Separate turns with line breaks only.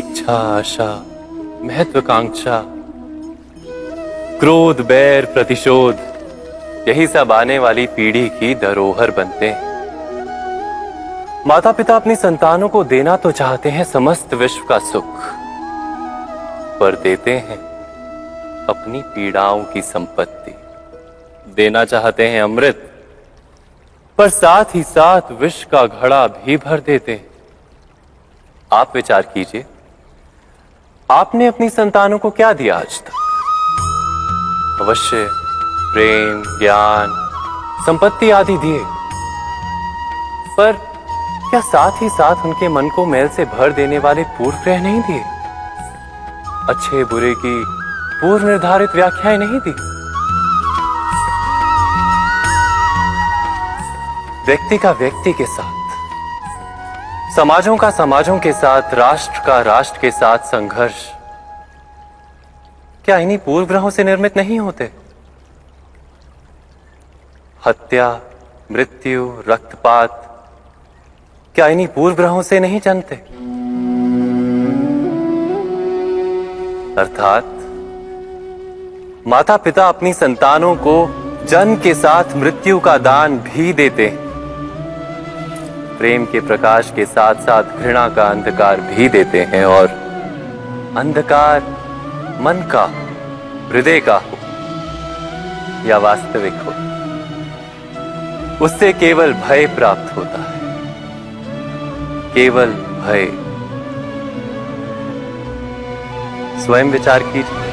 इच्छा, आशा, महत्वाकांक्षा, क्रोध, बैर, प्रतिशोध, यही सब आने वाली पीढ़ी की धरोहर बनते हैं। माता पिता अपनी संतानों को देना तो चाहते हैं, समस्त विश्व का सुख, पर देते हैं अपनी पीड़ाओं की संपत्ति। देना चाहते हैं अमृत, पर साथ ही साथ विष का घड़ा भी भर देते हैं। आप विचार कीजिए। आपने अपनी संतानों को क्या दिया आज तक? अवश्य, प्रेम, ज्ञान, संपत्ति आदि दिए। पर क्या साथ ही साथ उनके मन को मैल से भर देने वाले पूर्व ग्रह नहीं दिए? अच्छे, बुरे की पूर्व निर्धारित व्याख्याएँ नहीं दी? व्यक्ति का व्यक्ति के साथ। समाजों का समाजों के साथ, राष्ट्र का राष्ट्र के साथ संघर्ष। क्या इन्हीं पूर्व ग्रहों से निर्मित नहीं होते? हत्या, मृत्यु, रक्तपात, क्या इन्हीं पूर्व ग्रहों से नहीं जन्मते अर्थात माता पिता अपनी संतानों को जन्म के साथ मृत्यु का दान भी देते हैं। प्रेम के प्रकाश के साथ साथ घृणा का अंधकार भी देते हैं और अंधकार मन का, हृदय का हो या वास्तविक हो, उससे केवल भय प्राप्त होता है। केवल भय। स्वयं विचार कीजिए।